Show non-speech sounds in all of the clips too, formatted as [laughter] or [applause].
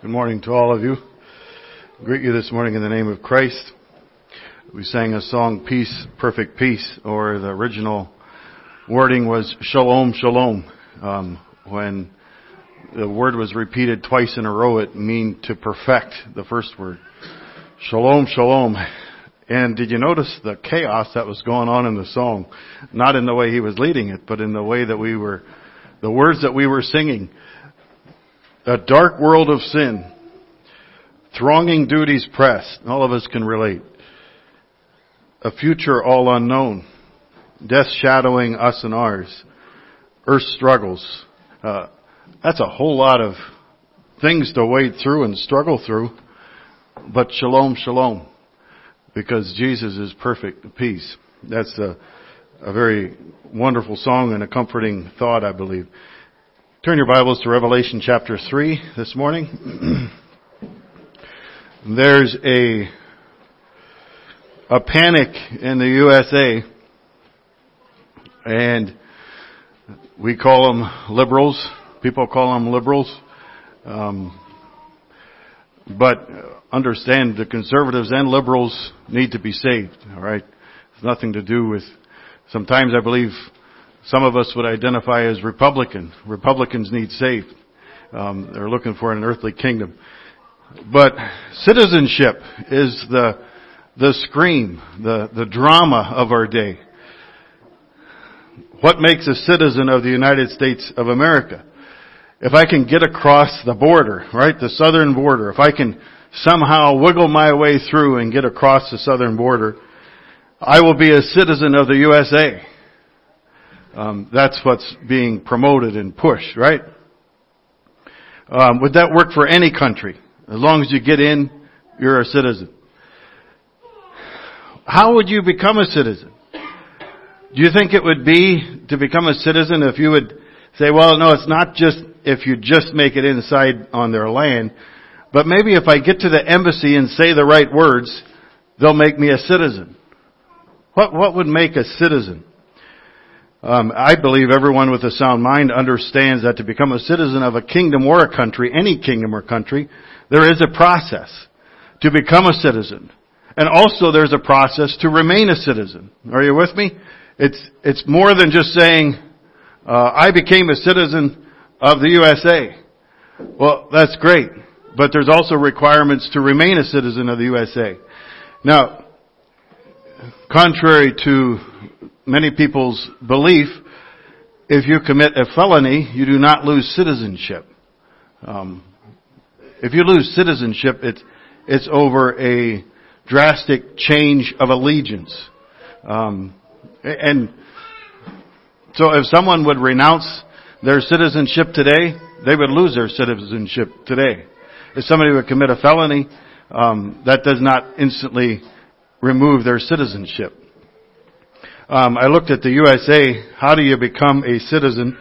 Good morning to all of you. I greet you this morning in the name of Christ. We sang a song, Peace, Perfect Peace, or the original wording was Shalom, Shalom. Um, when the word was repeated twice in a row, it meant to perfect the first word. Shalom, Shalom. And did you notice the chaos that was going on in the song? Not in the way he was leading it, but in the way that we were, the words that we were singing a dark world of sin, thronging duties pressed. All of us can relate. A future all unknown, death shadowing us and ours, earth struggles. Uh, that's a whole lot of things to wade through and struggle through. But shalom, shalom, because Jesus is perfect peace. That's a, a very wonderful song and a comforting thought, I believe. Turn your Bibles to Revelation chapter 3 this morning. [clears throat] There's a, a panic in the USA and we call them liberals. People call them liberals. Um, but understand the conservatives and liberals need to be saved, alright? It's nothing to do with, sometimes I believe some of us would identify as Republican. Republicans need saved. Um, they're looking for an earthly kingdom. But citizenship is the the scream, the the drama of our day. What makes a citizen of the United States of America? If I can get across the border, right, the southern border, if I can somehow wiggle my way through and get across the southern border, I will be a citizen of the USA. Um, that's what's being promoted and pushed, right? Um, would that work for any country? As long as you get in, you're a citizen. How would you become a citizen? Do you think it would be to become a citizen if you would say, well, no, it's not just if you just make it inside on their land, but maybe if I get to the embassy and say the right words, they'll make me a citizen. What, what would make a citizen? Um, I believe everyone with a sound mind understands that to become a citizen of a kingdom or a country, any kingdom or country, there is a process to become a citizen. And also there's a process to remain a citizen. Are you with me? It's, it's more than just saying, uh, I became a citizen of the USA. Well, that's great. But there's also requirements to remain a citizen of the USA. Now, contrary to many people's belief, if you commit a felony, you do not lose citizenship. Um, if you lose citizenship, it's it's over a drastic change of allegiance. Um, and so, if someone would renounce their citizenship today, they would lose their citizenship today. If somebody would commit a felony, um, that does not instantly remove their citizenship. Um, I looked at the USA. How do you become a citizen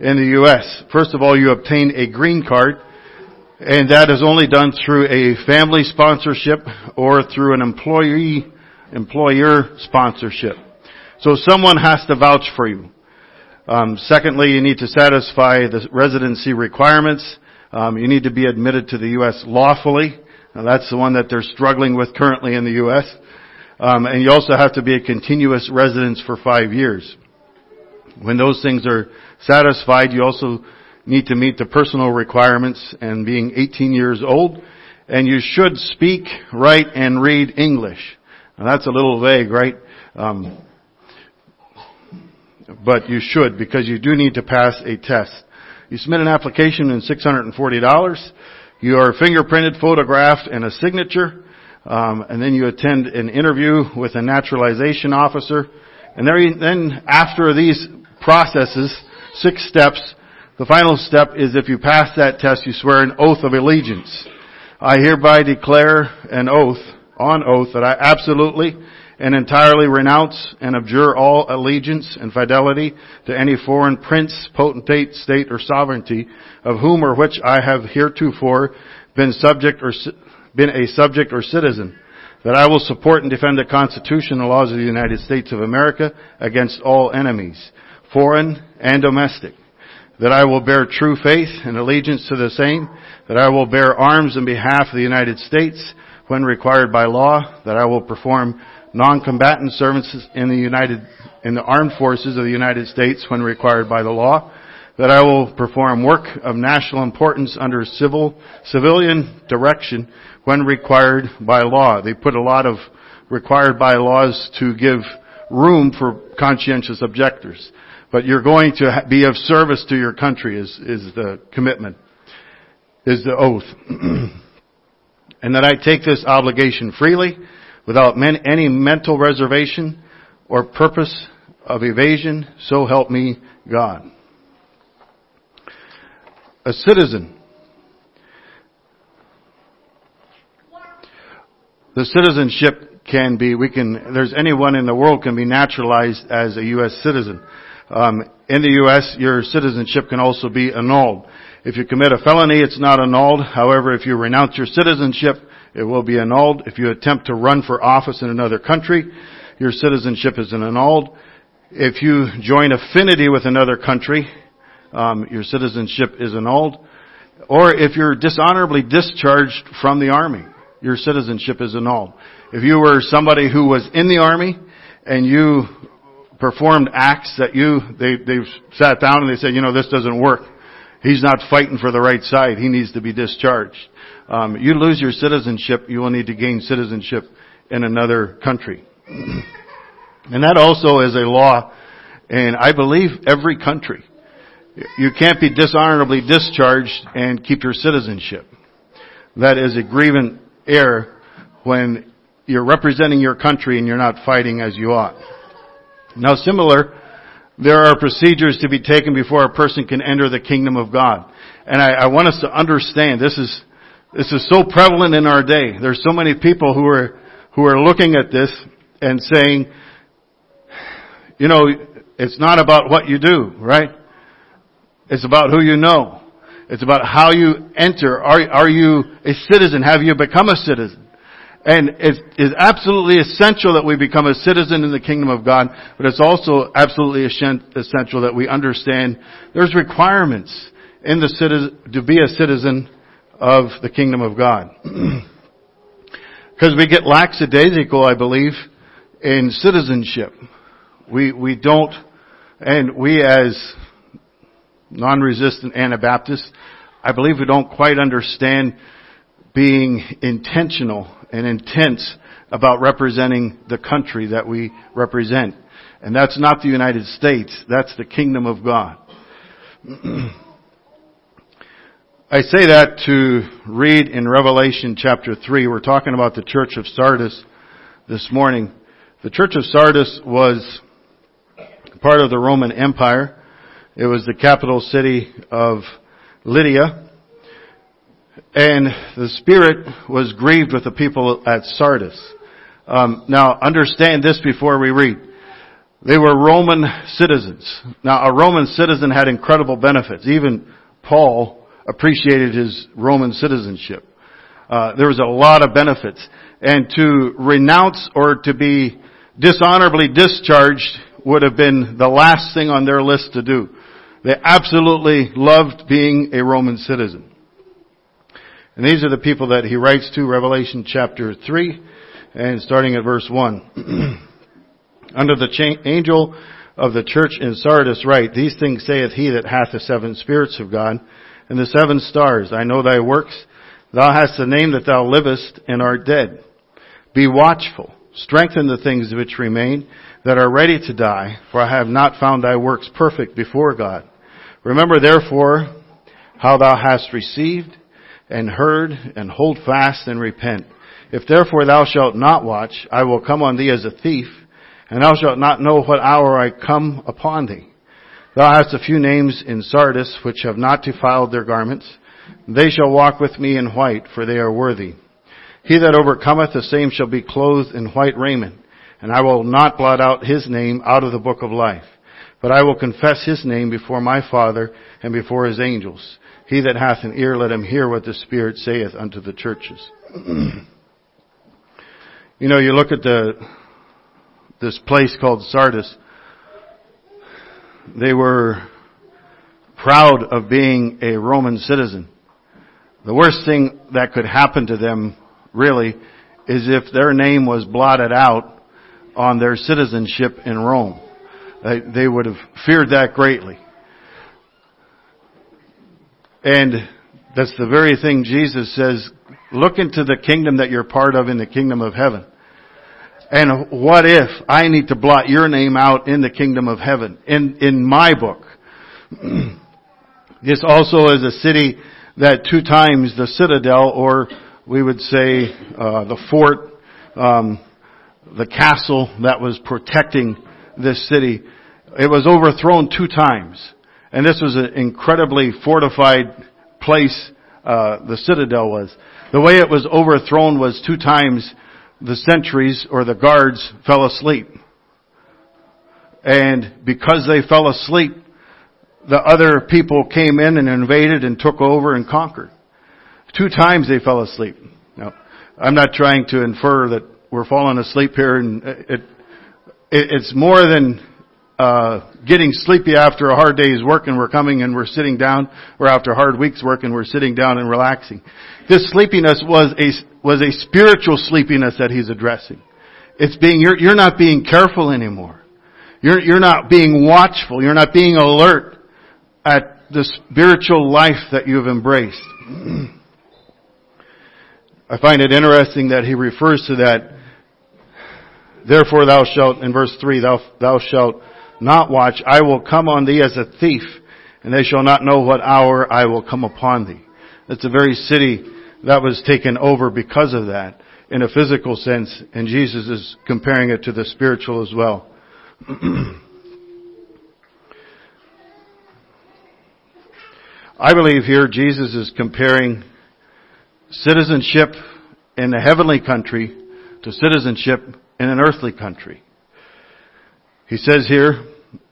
in the U.S.? First of all, you obtain a green card, and that is only done through a family sponsorship or through an employee employer sponsorship. So someone has to vouch for you. Um, secondly, you need to satisfy the residency requirements. Um, you need to be admitted to the U.S. lawfully. Now, that's the one that they're struggling with currently in the U.S. Um, and you also have to be a continuous residence for five years. When those things are satisfied, you also need to meet the personal requirements and being 18 years old, and you should speak, write, and read English. Now that's a little vague, right? Um, but you should because you do need to pass a test. You submit an application in $640. You are fingerprinted, photographed, and a signature. Um, and then you attend an interview with a naturalization officer. And then after these processes, six steps, the final step is if you pass that test, you swear an oath of allegiance. I hereby declare an oath, on oath, that I absolutely and entirely renounce and abjure all allegiance and fidelity to any foreign prince, potentate, state, or sovereignty, of whom or which I have heretofore been subject or been a subject or citizen, that I will support and defend the Constitution and laws of the United States of America against all enemies, foreign and domestic, that I will bear true faith and allegiance to the same, that I will bear arms in behalf of the United States when required by law, that I will perform non-combatant services in the United, in the armed forces of the United States when required by the law, that I will perform work of national importance under civil, civilian direction when required by law. They put a lot of required by laws to give room for conscientious objectors. But you're going to be of service to your country is, is the commitment, is the oath. [clears throat] and that I take this obligation freely without any mental reservation or purpose of evasion, so help me God. A citizen. The citizenship can be, we can, there's anyone in the world can be naturalized as a U.S. citizen. Um, in the U.S., your citizenship can also be annulled. If you commit a felony, it's not annulled. However, if you renounce your citizenship, it will be annulled. If you attempt to run for office in another country, your citizenship is annulled. If you join affinity with another country, um, your citizenship is annulled. Or if you're dishonorably discharged from the army, your citizenship is annulled. If you were somebody who was in the army and you performed acts that you, they, they sat down and they said, you know, this doesn't work. He's not fighting for the right side. He needs to be discharged. Um, you lose your citizenship, you will need to gain citizenship in another country. and that also is a law and I believe, every country. You can't be dishonorably discharged and keep your citizenship. That is a grievant error when you're representing your country and you're not fighting as you ought. Now similar, there are procedures to be taken before a person can enter the kingdom of God. And I, I want us to understand this is, this is so prevalent in our day. There's so many people who are, who are looking at this and saying, you know, it's not about what you do, right? It's about who you know. It's about how you enter. Are, are you a citizen? Have you become a citizen? And it is absolutely essential that we become a citizen in the kingdom of God, but it's also absolutely essential that we understand there's requirements in the citizen, to be a citizen of the kingdom of God. [clears throat] Because we get lackadaisical, I believe, in citizenship. We, we don't, and we as non-resistant Anabaptists, I believe we don't quite understand being intentional and intense about representing the country that we represent. And that's not the United States, that's the kingdom of God. [clears throat] I say that to read in Revelation chapter 3. We're talking about the church of Sardis this morning. The church of Sardis was part of the Roman Empire. It was the capital city of Lydia. And the Spirit was grieved with the people at Sardis. Um, now, understand this before we read. They were Roman citizens. Now, a Roman citizen had incredible benefits. Even Paul appreciated his Roman citizenship. Uh, there was a lot of benefits. And to renounce or to be dishonorably discharged would have been the last thing on their list to do. They absolutely loved being a Roman citizen. And these are the people that he writes to, Revelation chapter 3, and starting at verse 1. [clears throat] Under the cha- angel of the church in Sardis write, These things saith he that hath the seven spirits of God, and the seven stars. I know thy works. Thou hast the name that thou livest, and art dead. Be watchful. Strengthen the things which remain, that are ready to die, for I have not found thy works perfect before God. Remember therefore how thou hast received, and heard and hold fast and repent. If therefore thou shalt not watch, I will come on thee as a thief, and thou shalt not know what hour I come upon thee. Thou hast a few names in Sardis which have not defiled their garments. They shall walk with me in white, for they are worthy. He that overcometh the same shall be clothed in white raiment, and I will not blot out his name out of the book of life. But I will confess his name before my Father and before his angels. He that hath an ear, let him hear what the Spirit saith unto the churches. [clears throat] you know, you look at the, this place called Sardis. They were proud of being a Roman citizen. The worst thing that could happen to them, really, is if their name was blotted out on their citizenship in Rome. They, they would have feared that greatly. And that's the very thing Jesus says, look into the kingdom that you're part of in the kingdom of heaven. And what if I need to blot your name out in the kingdom of heaven, in, in my book? [clears throat] this also is a city that two times the citadel, or we would say uh, the fort, um, the castle that was protecting this city, it was overthrown two times. And this was an incredibly fortified place, uh, the citadel was. The way it was overthrown was two times the sentries or the guards fell asleep. And because they fell asleep, the other people came in and invaded and took over and conquered. Two times they fell asleep. Now, I'm not trying to infer that we're falling asleep here and it, it it's more than uh, getting sleepy after a hard day's work and we're coming and we're sitting down, or after a hard week's work and we're sitting down and relaxing. This sleepiness was a, was a spiritual sleepiness that he's addressing. It's being, you're, you're not being careful anymore. You're, you're not being watchful. You're not being alert at the spiritual life that you've embraced. [clears throat] I find it interesting that he refers to that. Therefore thou shalt, in verse 3, thou, thou shalt not watch, I will come on thee as a thief, and they shall not know what hour I will come upon thee. It's a very city that was taken over because of that in a physical sense, and Jesus is comparing it to the spiritual as well. [clears throat] I believe here Jesus is comparing citizenship in the heavenly country to citizenship in an earthly country. He says here,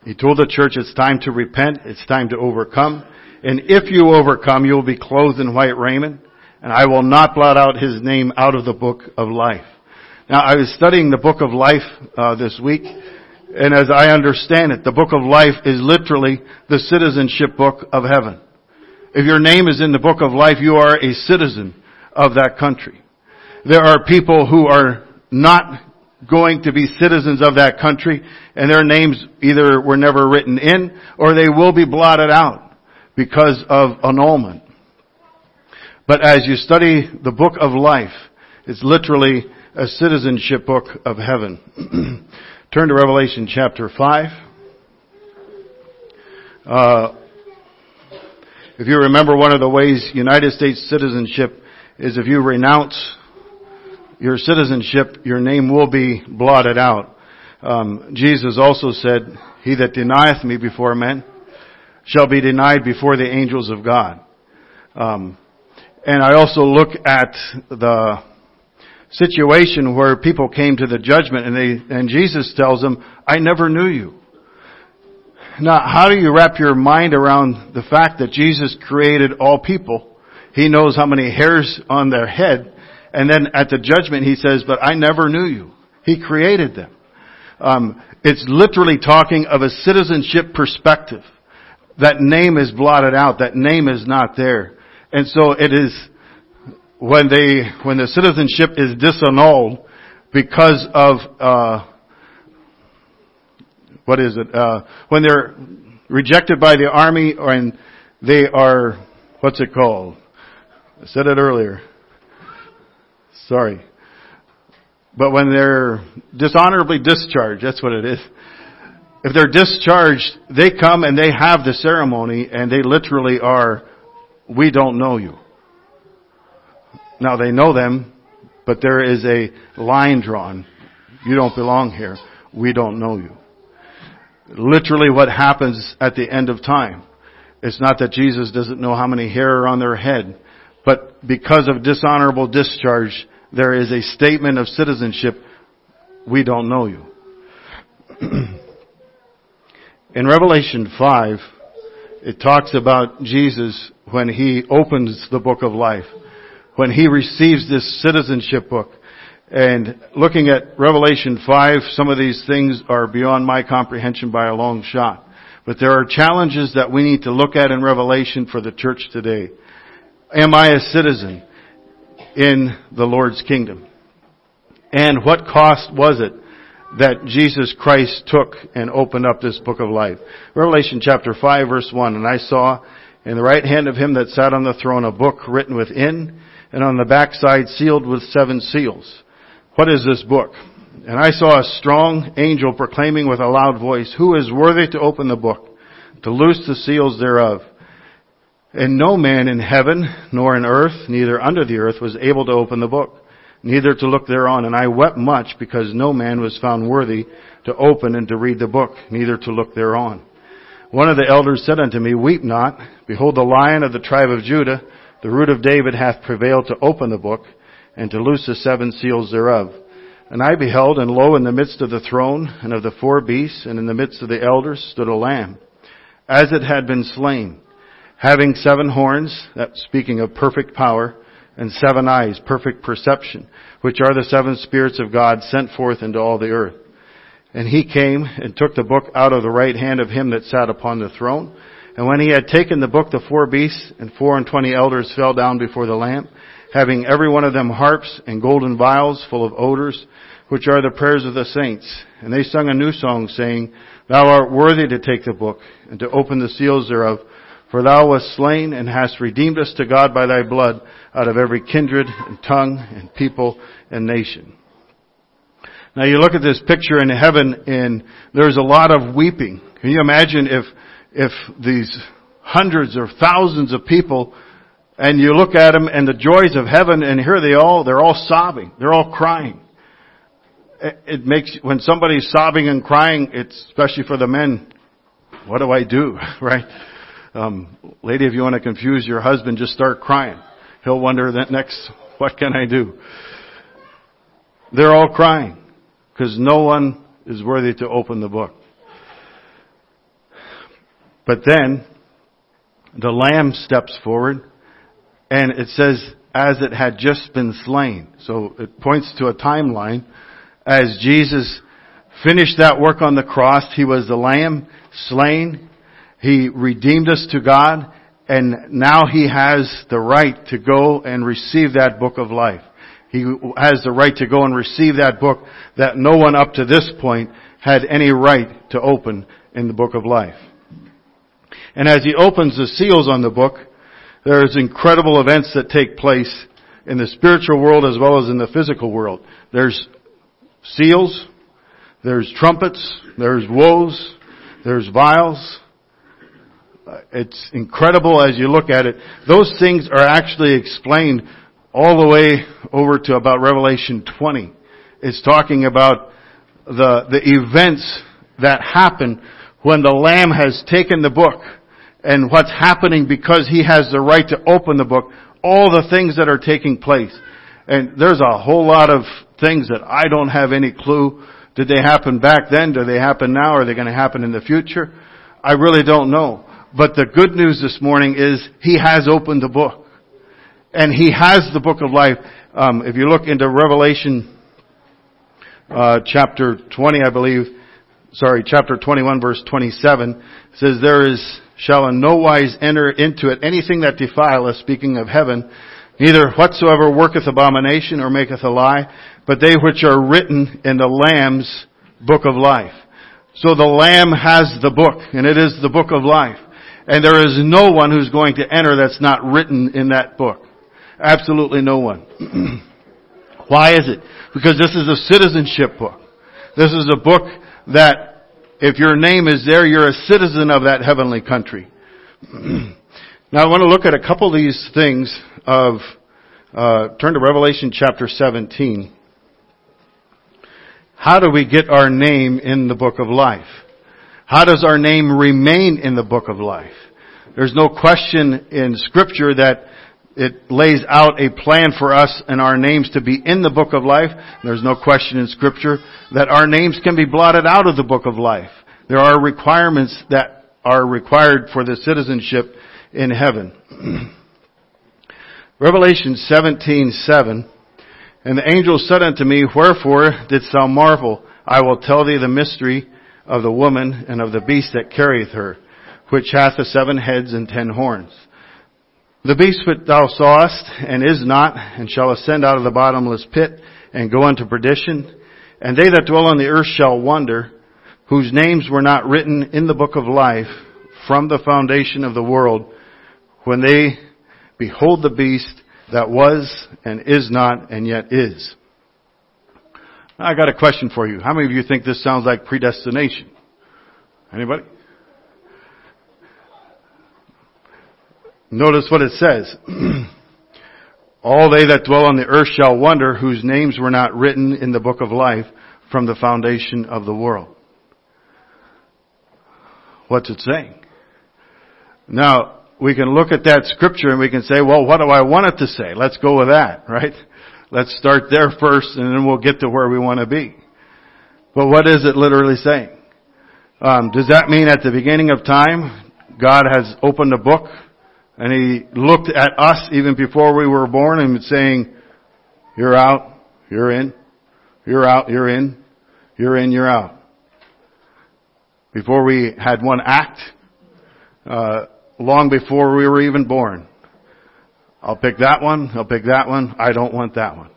he told the church it's time to repent, it's time to overcome, and if you overcome, you will be clothed in white raiment, and I will not blot out his name out of the book of life. Now, I was studying the book of life uh, this week, and as I understand it, the book of life is literally the citizenship book of heaven. If your name is in the book of life, you are a citizen of that country. There are people who are not going to be citizens of that country and their names either were never written in or they will be blotted out because of annulment. But as you study the book of life, it's literally a citizenship book of heaven. [clears throat] Turn to Revelation chapter 5. Uh, if you remember one of the ways United States citizenship is if you renounce your citizenship, your name will be blotted out. Um, Jesus also said, He that denieth me before men shall be denied before the angels of God. Um, and I also look at the situation where people came to the judgment and they, and Jesus tells them, I never knew you. Now, how do you wrap your mind around the fact that Jesus created all people? He knows how many hairs on their head and then at the judgment, he says, but I never knew you. He created them. Um, it's literally talking of a citizenship perspective. That name is blotted out. That name is not there. And so it is when they, when the citizenship is disannulled because of, uh, what is it? Uh, when they're rejected by the army and they are, what's it called? I said it earlier. Sorry. But when they're dishonorably discharged, that's what it is. If they're discharged, they come and they have the ceremony and they literally are, we don't know you. Now they know them, but there is a line drawn. You don't belong here. We don't know you. Literally what happens at the end of time. It's not that Jesus doesn't know how many hair are on their head, but because of dishonorable discharge, there is a statement of citizenship, we don't know you. [clears throat] In Revelation 5, it talks about Jesus when he opens the book of life, when he receives this citizenship book. And looking at Revelation 5, some of these things are beyond my comprehension by a long shot. But there are challenges that we need to look at in Revelation for the church today. Am I a citizen in the Lord's kingdom? And what cost was it that Jesus Christ took and opened up this book of life? Revelation chapter 5 verse 1, and I saw in the right hand of him that sat on the throne a book written within and on the backside sealed with seven seals. What is this book? And I saw a strong angel proclaiming with a loud voice, Who is worthy to open the book, to loose the seals thereof? And no man in heaven, nor in earth, neither under the earth, was able to open the book, neither to look thereon. And I wept much because no man was found worthy to open and to read the book, neither to look thereon. One of the elders said unto me, Weep not. Behold, the lion of the tribe of Judah, the root of David, hath prevailed to open the book, and to loose the seven seals thereof. And I beheld, and lo, in the midst of the throne, and of the four beasts, and in the midst of the elders, stood a lamb, as it had been slain, having seven horns, speaking of perfect power, and seven eyes, perfect perception, which are the seven spirits of God sent forth into all the earth. And he came and took the book out of the right hand of him that sat upon the throne. And when he had taken the book, the four beasts and four and twenty elders fell down before the Lamb, having every one of them harps and golden vials full of odors, which are the prayers of the saints. And they sung a new song, saying, Thou art worthy to take the book, and to open the seals thereof, for thou wast slain, and hast redeemed us to God by thy blood, out of every kindred, and tongue, and people, and nation. Now you look at this picture in heaven, and there's a lot of weeping. Can you imagine if, if these hundreds or thousands of people and you look at them and the joys of heaven and here they all, they're all sobbing. They're all crying. It makes, when somebody's sobbing and crying, it's, especially for the men, what do I do? [laughs] Right? Um, lady, if you want to confuse your husband, just start crying. He'll wonder that next, [laughs] what can I do? They're all crying because no one is worthy to open the book. But then the lamb steps forward and it says, as it had just been slain. So it points to a timeline. As Jesus finished that work on the cross, He was the Lamb slain. He redeemed us to God. And now He has the right to go and receive that book of life. He has the right to go and receive that book that no one up to this point had any right to open in the book of life. And as he opens the seals on the book, there's incredible events that take place in the spiritual world as well as in the physical world. There's seals, there's trumpets, there's woes, there's vials. Uh, it's incredible as you look at it. Those things are actually explained all the way over to about Revelation 20. It's talking about the, the events that happen when the Lamb has taken the book and what's happening because he has the right to open the book, all the things that are taking place. And there's a whole lot of things that I don't have any clue. Did they happen back then? Do they happen now? Are they going to happen in the future? I really don't know. But the good news this morning is he has opened the book. And he has the book of life. Um, if you look into Revelation uh, chapter 20, I believe, sorry, chapter 21 verse 27, says, There is shall in no wise enter into it anything that defileth, speaking of heaven, neither whatsoever worketh abomination or maketh a lie, but they which are written in the Lamb's book of life. So the Lamb has the book, and it is the book of life. And there is no one who's going to enter that's not written in that book. Absolutely no one. [clears throat] Why is it? Because this is a citizenship book. This is a book that if your name is there, you're a citizen of that heavenly country. [clears throat] now I want to look at a couple of these things of, uh, turn to Revelation chapter 17. How do we get our name in the book of life? How does our name remain in the book of life? There's no question in scripture that it lays out a plan for us and our names to be in the book of life. There's no question in scripture that our names can be blotted out of the book of life. There are requirements that are required for the citizenship in heaven. [clears throat] Revelation 17:7 And the angel said unto me, Wherefore didst thou marvel? I will tell thee the mystery of the woman and of the beast that carrieth her, which hath the seven heads and ten horns. The beast which thou sawest, and is not, and shall ascend out of the bottomless pit, and go unto perdition. And they that dwell on the earth shall wonder, whose names were not written in the book of life from the foundation of the world, when they behold the beast that was, and is not, and yet is. I got a question for you. How many of you think this sounds like predestination? Anybody? Notice what it says. [clears throat] All they that dwell on the earth shall wonder whose names were not written in the book of life from the foundation of the world. What's it saying? Now, we can look at that scripture and we can say, well, what do I want it to say? Let's go with that, right? Let's start there first and then we'll get to where we want to be. But what is it literally saying? Um, does that mean at the beginning of time, God has opened a book and He looked at us even before we were born and saying, you're out, you're in, you're out, you're in, you're in, you're out. Before we had one act, uh, long before we were even born. I'll pick that one. I'll pick that one. I don't want that one.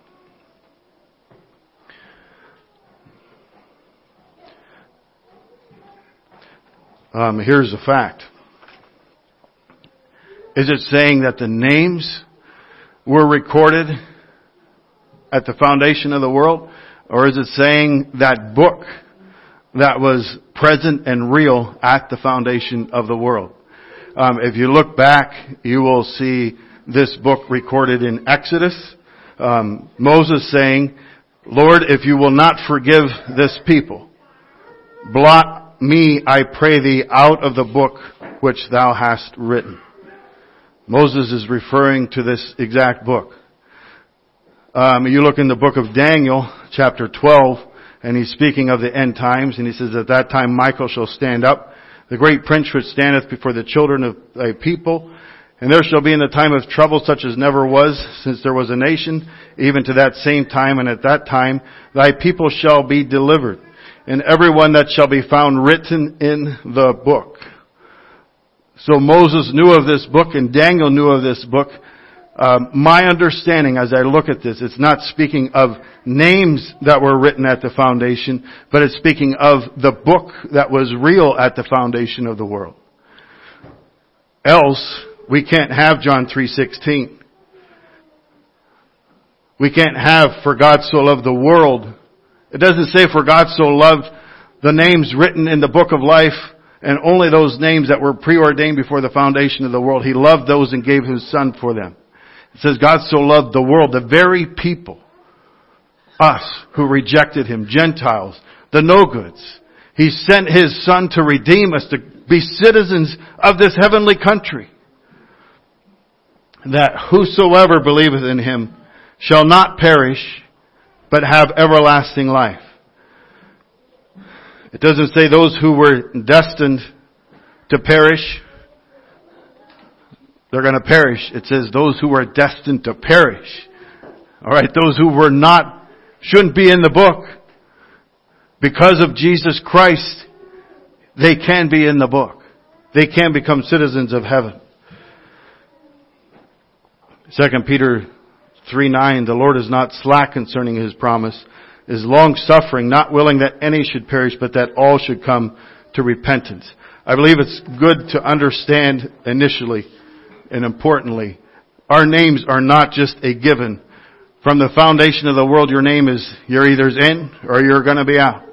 Um, here's the fact. Is it saying that the names were recorded at the foundation of the world? Or is it saying that book that was present and real at the foundation of the world? Um, if you look back, you will see this book recorded in Exodus. Um, Moses saying, Lord, if you will not forgive this people, blot me, I pray thee, out of the book which thou hast written. Moses is referring to this exact book. Um, you look in the book of Daniel, chapter 12, and he's speaking of the end times, and he says, At that time Michael shall stand up, the great prince which standeth before the children of thy people, and there shall be in the time of trouble such as never was since there was a nation, even to that same time, and at that time thy people shall be delivered, and every one that shall be found written in the book. So Moses knew of this book and Daniel knew of this book. Um, my understanding as I look at this, it's not speaking of names that were written at the foundation, but it's speaking of the book that was real at the foundation of the world. Else, we can't have John 3.16. We can't have for God so loved the world. It doesn't say for God so loved the names written in the book of life and only those names that were preordained before the foundation of the world. He loved those and gave his son for them. It says God so loved the world, the very people, us who rejected him, Gentiles, the no goods. He sent his son to redeem us, to be citizens of this heavenly country that whosoever believeth in him shall not perish, but have everlasting life. It doesn't say those who were destined to perish, they're going to perish. It says those who were destined to perish. Alright, those who were not, shouldn't be in the book. Because of Jesus Christ, they can be in the book. They can become citizens of heaven. Second Peter 3 9, the Lord is not slack concerning his promise, is long suffering, not willing that any should perish, but that all should come to repentance. I believe it's good to understand initially and importantly, our names are not just a given. From the foundation of the world, your name is, you're either in or you're gonna be out.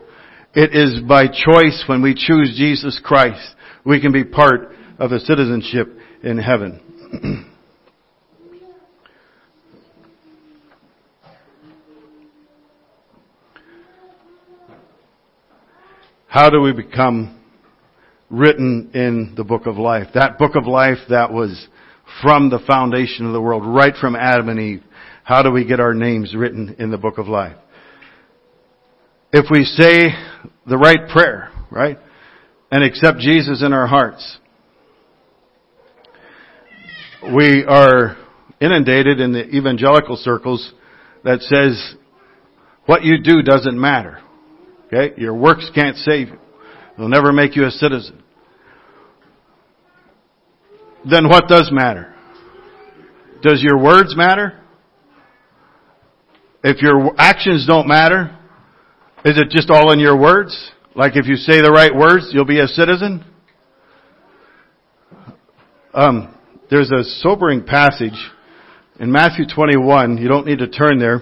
It is by choice when we choose Jesus Christ, we can be part of the citizenship in heaven. [clears throat] How do we become written in the book of life? That book of life that was from the foundation of the world, right from Adam and Eve. How do we get our names written in the book of life? If we say the right prayer, right? And accept Jesus in our hearts. We are inundated in the evangelical circles that says what you do doesn't matter. Okay? Your works can't save you. They'll never make you a citizen. Then what does matter? Does your words matter? If your actions don't matter, is it just all in your words? Like if you say the right words, you'll be a citizen? Um, there's a sobering passage in Matthew 21. You don't need to turn there.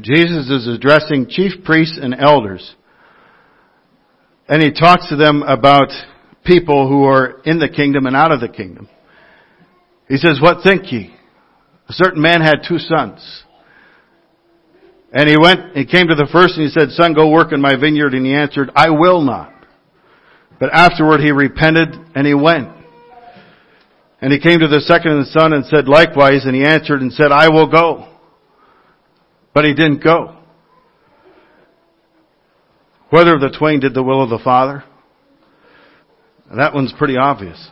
Jesus is addressing chief priests and elders. And he talks to them about people who are in the kingdom and out of the kingdom. He says, what think ye? A certain man had two sons. And he went, he came to the first and he said, son, go work in my vineyard. And he answered, I will not. But afterward he repented and he went. And he came to the second son and said likewise, and he answered and said, I will go. But he didn't go. Whether the twain did the will of the Father? That one's pretty obvious.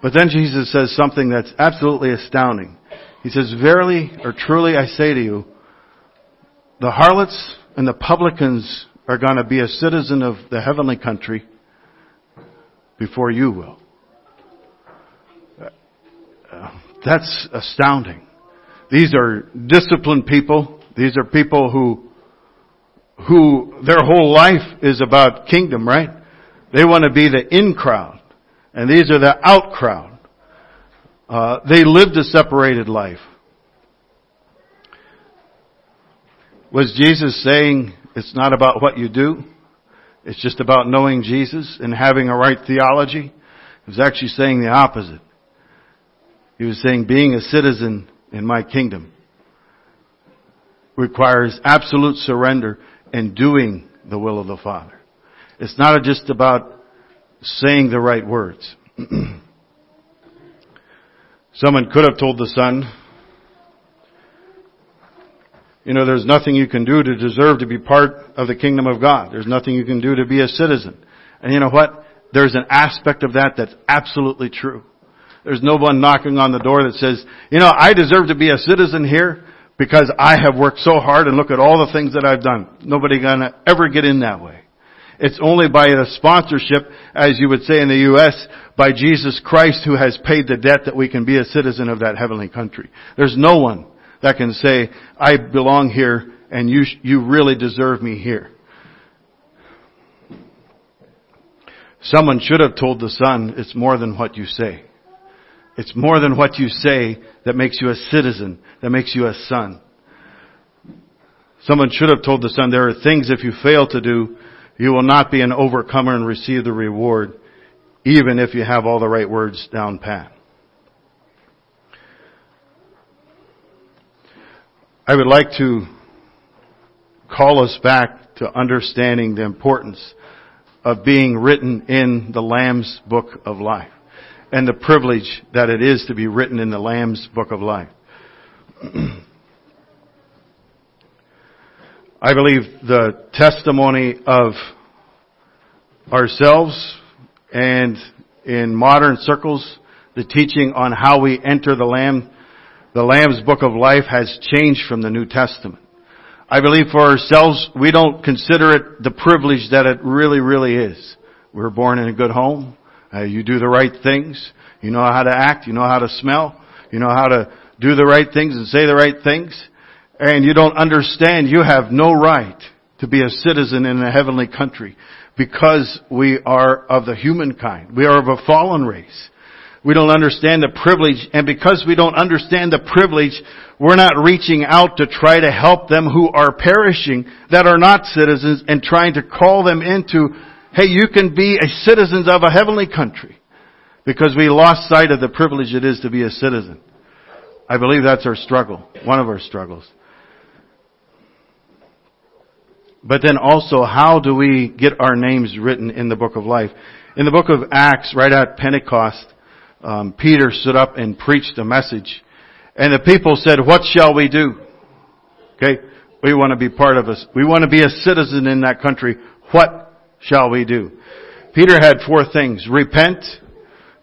But then Jesus says something that's absolutely astounding. He says, Verily or truly I say to you, the harlots and the publicans are going to be a citizen of the heavenly country before you will. That's astounding. These are disciplined people. These are people who, who their whole life is about kingdom, right? They want to be the in crowd. And these are the out crowd. Uh, they lived a separated life. Was Jesus saying it's not about what you do? It's just about knowing Jesus and having a right theology? He was actually saying the opposite. He was saying being a citizen in my kingdom requires absolute surrender and doing the will of the Father. It's not just about saying the right words. [clears throat] Someone could have told the son, you know, there's nothing you can do to deserve to be part of the kingdom of God. There's nothing you can do to be a citizen. And you know what? There's an aspect of that that's absolutely true. There's no one knocking on the door that says, you know, I deserve to be a citizen here because I have worked so hard and look at all the things that I've done. Nobody gonna ever get in that way. It's only by the sponsorship, as you would say in the U.S., by Jesus Christ who has paid the debt that we can be a citizen of that heavenly country. There's no one that can say, I belong here and you, you really deserve me here. Someone should have told the son, it's more than what you say. It's more than what you say that makes you a citizen, that makes you a son. Someone should have told the son, there are things if you fail to do, you will not be an overcomer and receive the reward, even if you have all the right words down pat. I would like to call us back to understanding the importance of being written in the Lamb's Book of Life and the privilege that it is to be written in the Lamb's Book of Life. [clears throat] I believe the testimony of ourselves and in modern circles, the teaching on how we enter the Lamb, the Lamb's Book of Life has changed from the New Testament. I believe for ourselves, we don't consider it the privilege that it really, really is. We were born in a good home. Uh, you do the right things. You know how to act. You know how to smell. You know how to do the right things and say the right things and you don't understand you have no right to be a citizen in a heavenly country because we are of the humankind. We are of a fallen race. We don't understand the privilege, and because we don't understand the privilege, we're not reaching out to try to help them who are perishing, that are not citizens, and trying to call them into, hey, you can be a citizen of a heavenly country. Because we lost sight of the privilege it is to be a citizen. I believe that's our struggle, one of our struggles. But then also, how do we get our names written in the book of life? In the book of Acts, right at Pentecost, um, Peter stood up and preached a message. And the people said, what shall we do? Okay, we want to be part of us. We want to be a citizen in that country. What shall we do? Peter had four things. Repent,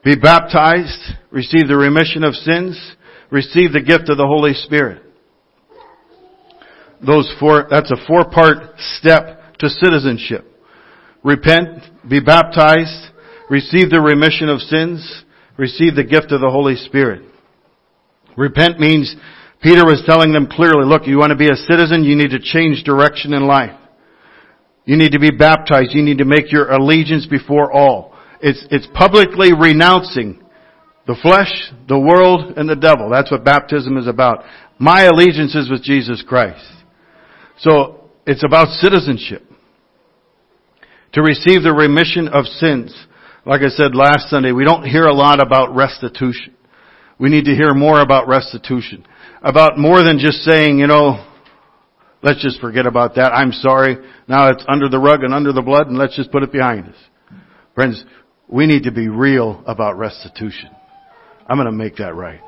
be baptized, receive the remission of sins, receive the gift of the Holy Spirit those four, that's a four part step to citizenship. repent, be baptized, receive the remission of sins, receive the gift of the Holy Spirit. Repent means Peter was telling them clearly, look, you want to be a citizen, you need to change direction in life. You need to be baptized. You need to make your allegiance before all. It's, it's publicly renouncing the flesh, the world, and the devil. That's what baptism is about. My allegiance is with Jesus Christ. So, it's about citizenship. To receive the remission of sins. Like I said last Sunday, we don't hear a lot about restitution. We need to hear more about restitution. About more than just saying, you know, let's just forget about that. I'm sorry. Now it's under the rug and under the blood and let's just put it behind us. Friends, we need to be real about restitution. I'm going to make that right.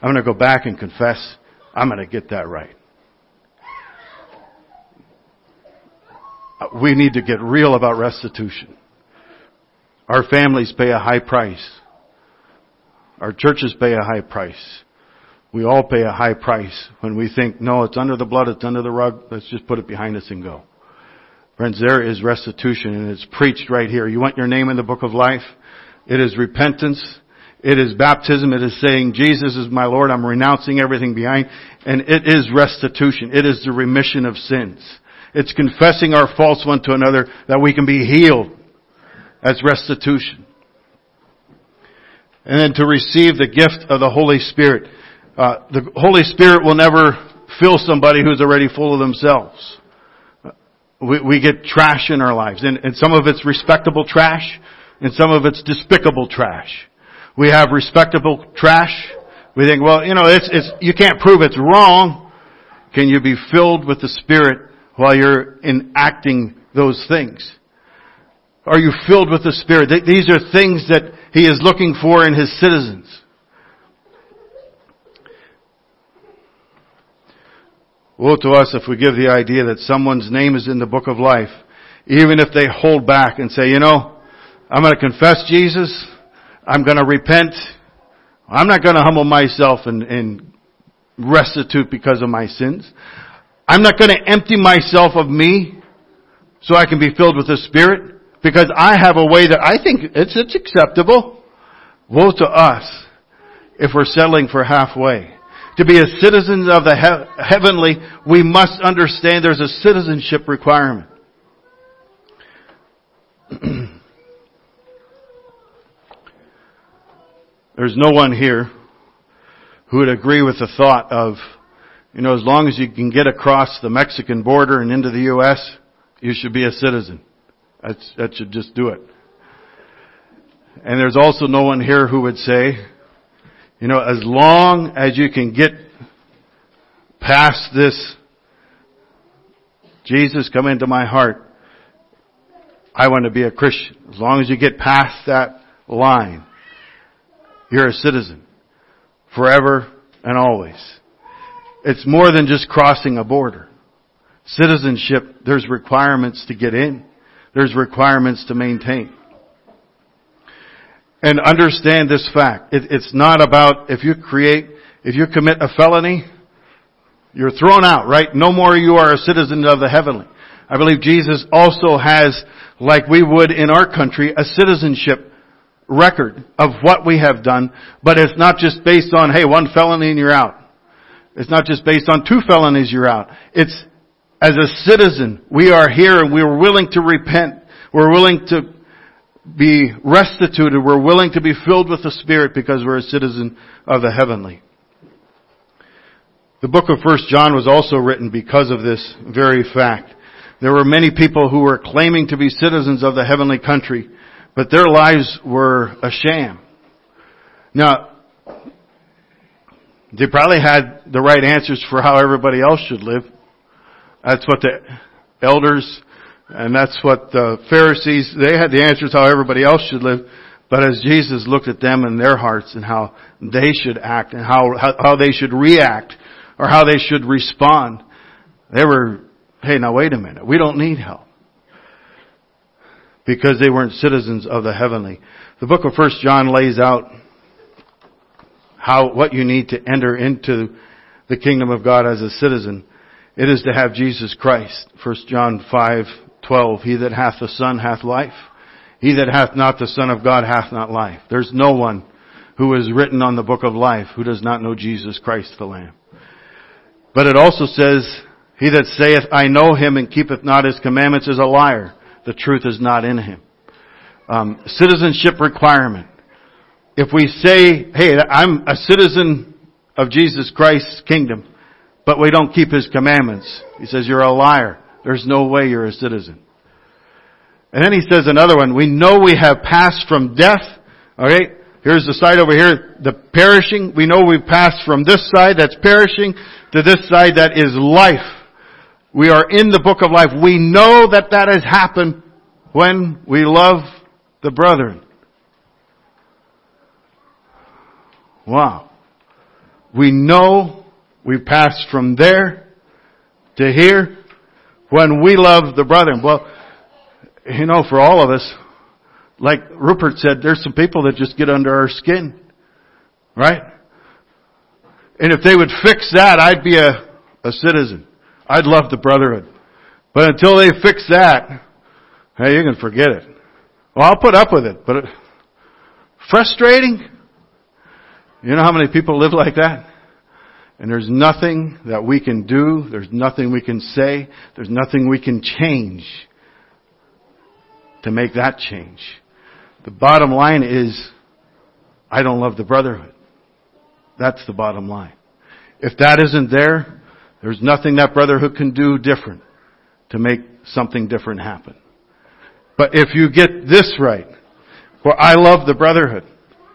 I'm going to go back and confess. I'm going to get that right. We need to get real about restitution. Our families pay a high price. Our churches pay a high price. We all pay a high price when we think, no, it's under the blood, it's under the rug, let's just put it behind us and go. Friends, there is restitution and it's preached right here. You want your name in the book of life? It is repentance. It is baptism. It is saying, Jesus is my Lord. I'm renouncing everything behind. And it is restitution. It is the remission of sins. It's confessing our faults one to another that we can be healed. That's restitution. And then to receive the gift of the Holy Spirit. Uh, the Holy Spirit will never fill somebody who's already full of themselves. We, we get trash in our lives, and, and some of it's respectable trash, and some of it's despicable trash. We have respectable trash. We think, well, you know, it's, it's, you can't prove it's wrong. Can you be filled with the Spirit while you're enacting those things? Are you filled with the Spirit? These are things that He is looking for in His citizens. Woe to us if we give the idea that someone's name is in the book of life, even if they hold back and say, you know, I'm going to confess Jesus, I'm going to repent, I'm not going to humble myself and, and restitute because of my sins. I'm not going to empty myself of me so I can be filled with the Spirit because I have a way that I think it's, it's acceptable. Woe to us if we're settling for halfway. To be a citizen of the he- heavenly, we must understand there's a citizenship requirement. [clears throat] there's no one here who would agree with the thought of, you know, as long as you can get across the Mexican border and into the U.S., you should be a citizen. That's, that should just do it. And there's also no one here who would say, you know, as long as you can get past this, Jesus, come into my heart. I want to be a Christian. As long as you get past that line, you're a citizen. Forever and always. It's more than just crossing a border. Citizenship, there's requirements to get in. There's requirements to maintain. And understand this fact. It, it's not about if you create, if you commit a felony, you're thrown out, right? No more you are a citizen of the heavenly. I believe Jesus also has, like we would in our country, a citizenship record of what we have done, but it's not just based on, hey, one felony and you're out. It's not just based on two felonies you're out. It's as a citizen, we are here and we're willing to repent. We're willing to be restituted. We're willing to be filled with the Spirit because we're a citizen of the heavenly. The book of First John was also written because of this very fact. There were many people who were claiming to be citizens of the heavenly country, but their lives were a sham. Now, they probably had the right answers for how everybody else should live. That's what the elders and that's what the Pharisees, they had the answers how everybody else should live. But as Jesus looked at them and their hearts and how they should act and how, how, how they should react or how they should respond, they were, hey, now wait a minute. We don't need help. Because they weren't citizens of the heavenly. The book of First John lays out how, what you need to enter into the kingdom of God as a citizen. It is to have Jesus Christ. 1 John 5 12, he that hath the Son hath life. He that hath not the Son of God hath not life. There's no one who is written on the book of life who does not know Jesus Christ the Lamb. But it also says, he that saith, I know him and keepeth not his commandments is a liar. The truth is not in him. Um, citizenship requirement. If we say, hey, I'm a citizen of Jesus Christ's kingdom, but we don't keep his commandments, he says, you're a liar. There's no way you're a citizen. And then he says another one, we know we have passed from death, alright? Here's the side over here, the perishing. We know we've passed from this side that's perishing to this side that is life. We are in the book of life. We know that that has happened when we love the brethren. Wow. We know we passed from there to here when we love the brethren. Well, you know, for all of us, like Rupert said, there's some people that just get under our skin. Right? And if they would fix that, I'd be a, a citizen. I'd love the brotherhood. But until they fix that, hey, you can forget it. Well, I'll put up with it, but it, frustrating? You know how many people live like that? And there's nothing that we can do, there's nothing we can say, there's nothing we can change to make that change. The bottom line is, I don't love the brotherhood. That's the bottom line. If that isn't there, there's nothing that brotherhood can do different to make something different happen. But if you get this right, where I love the brotherhood,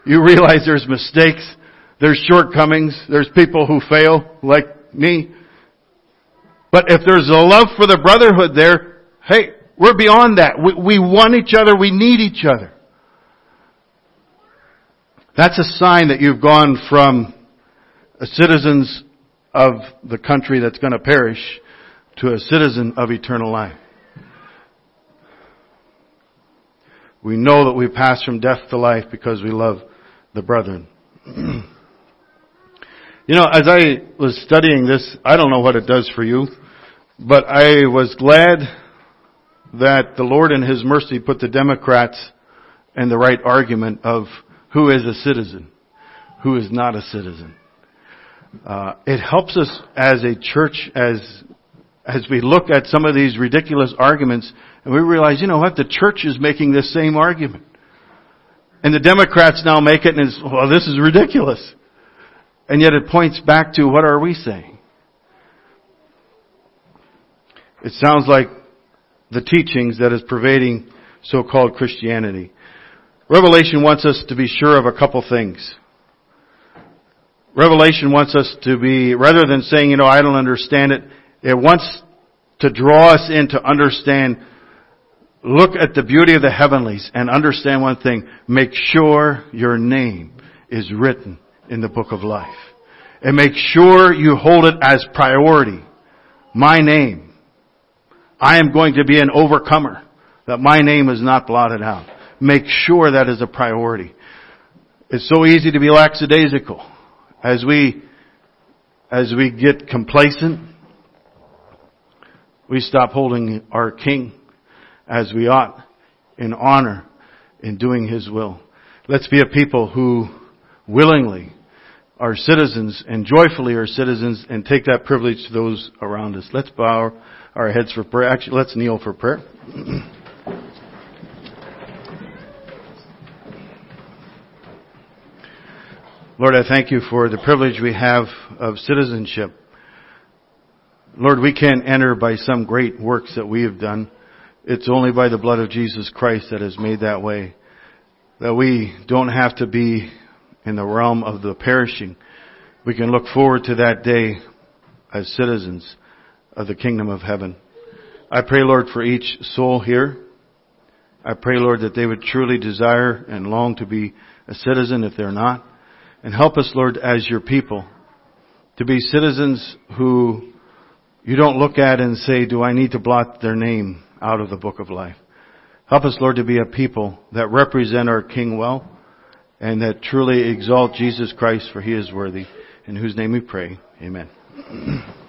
you realize there's mistakes, there's shortcomings, there's people who fail like me. But if there's a love for the brotherhood there, hey, we're beyond that. We, we want each other, we need each other. That's a sign that you've gone from a citizens of the country that's going to perish to a citizen of eternal life. We know that we pass from death to life because we love the brethren. [clears throat] you know, as I was studying this, I don't know what it does for you, but I was glad that the Lord in His mercy put the Democrats in the right argument of who is a citizen, who is not a citizen uh, it helps us as a church as as we look at some of these ridiculous arguments and we realize, you know what, the church is making this same argument. And the Democrats now make it and it's, well, this is ridiculous. And yet it points back to what are we saying? It sounds like the teachings that is pervading so-called Christianity. Revelation wants us to be sure of a couple things. Revelation wants us to be, rather than saying, you know, I don't understand it, it wants to draw us in to understand, look at the beauty of the heavenlies and understand one thing. Make sure your name is written in the book of life. And make sure you hold it as priority. My name. I am going to be an overcomer. That my name is not blotted out. Make sure that is a priority. It's so easy to be lackadaisical as we, as we get complacent, we stop holding our King as we ought in honor in doing His will. Let's be a people who willingly are citizens and joyfully are citizens and take that privilege to those around us. Let's bow our heads for prayer. Actually, let's kneel for prayer. [clears throat] Lord, I thank you for the privilege we have of citizenship. Lord, we can't enter by some great works that we have done. It's only by the blood of Jesus Christ that has made that way. That we don't have to be in the realm of the perishing. We can look forward to that day as citizens of the kingdom of heaven. I pray, Lord, for each soul here. I pray, Lord, that they would truly desire and long to be a citizen if they're not. And help us, Lord, as your people, to be citizens who you don't look at and say, do I need to blot their name out of the book of life? Help us, Lord, to be a people that represent our King well and that truly exalt Jesus Christ for he is worthy. In whose name we pray. Amen. [clears throat]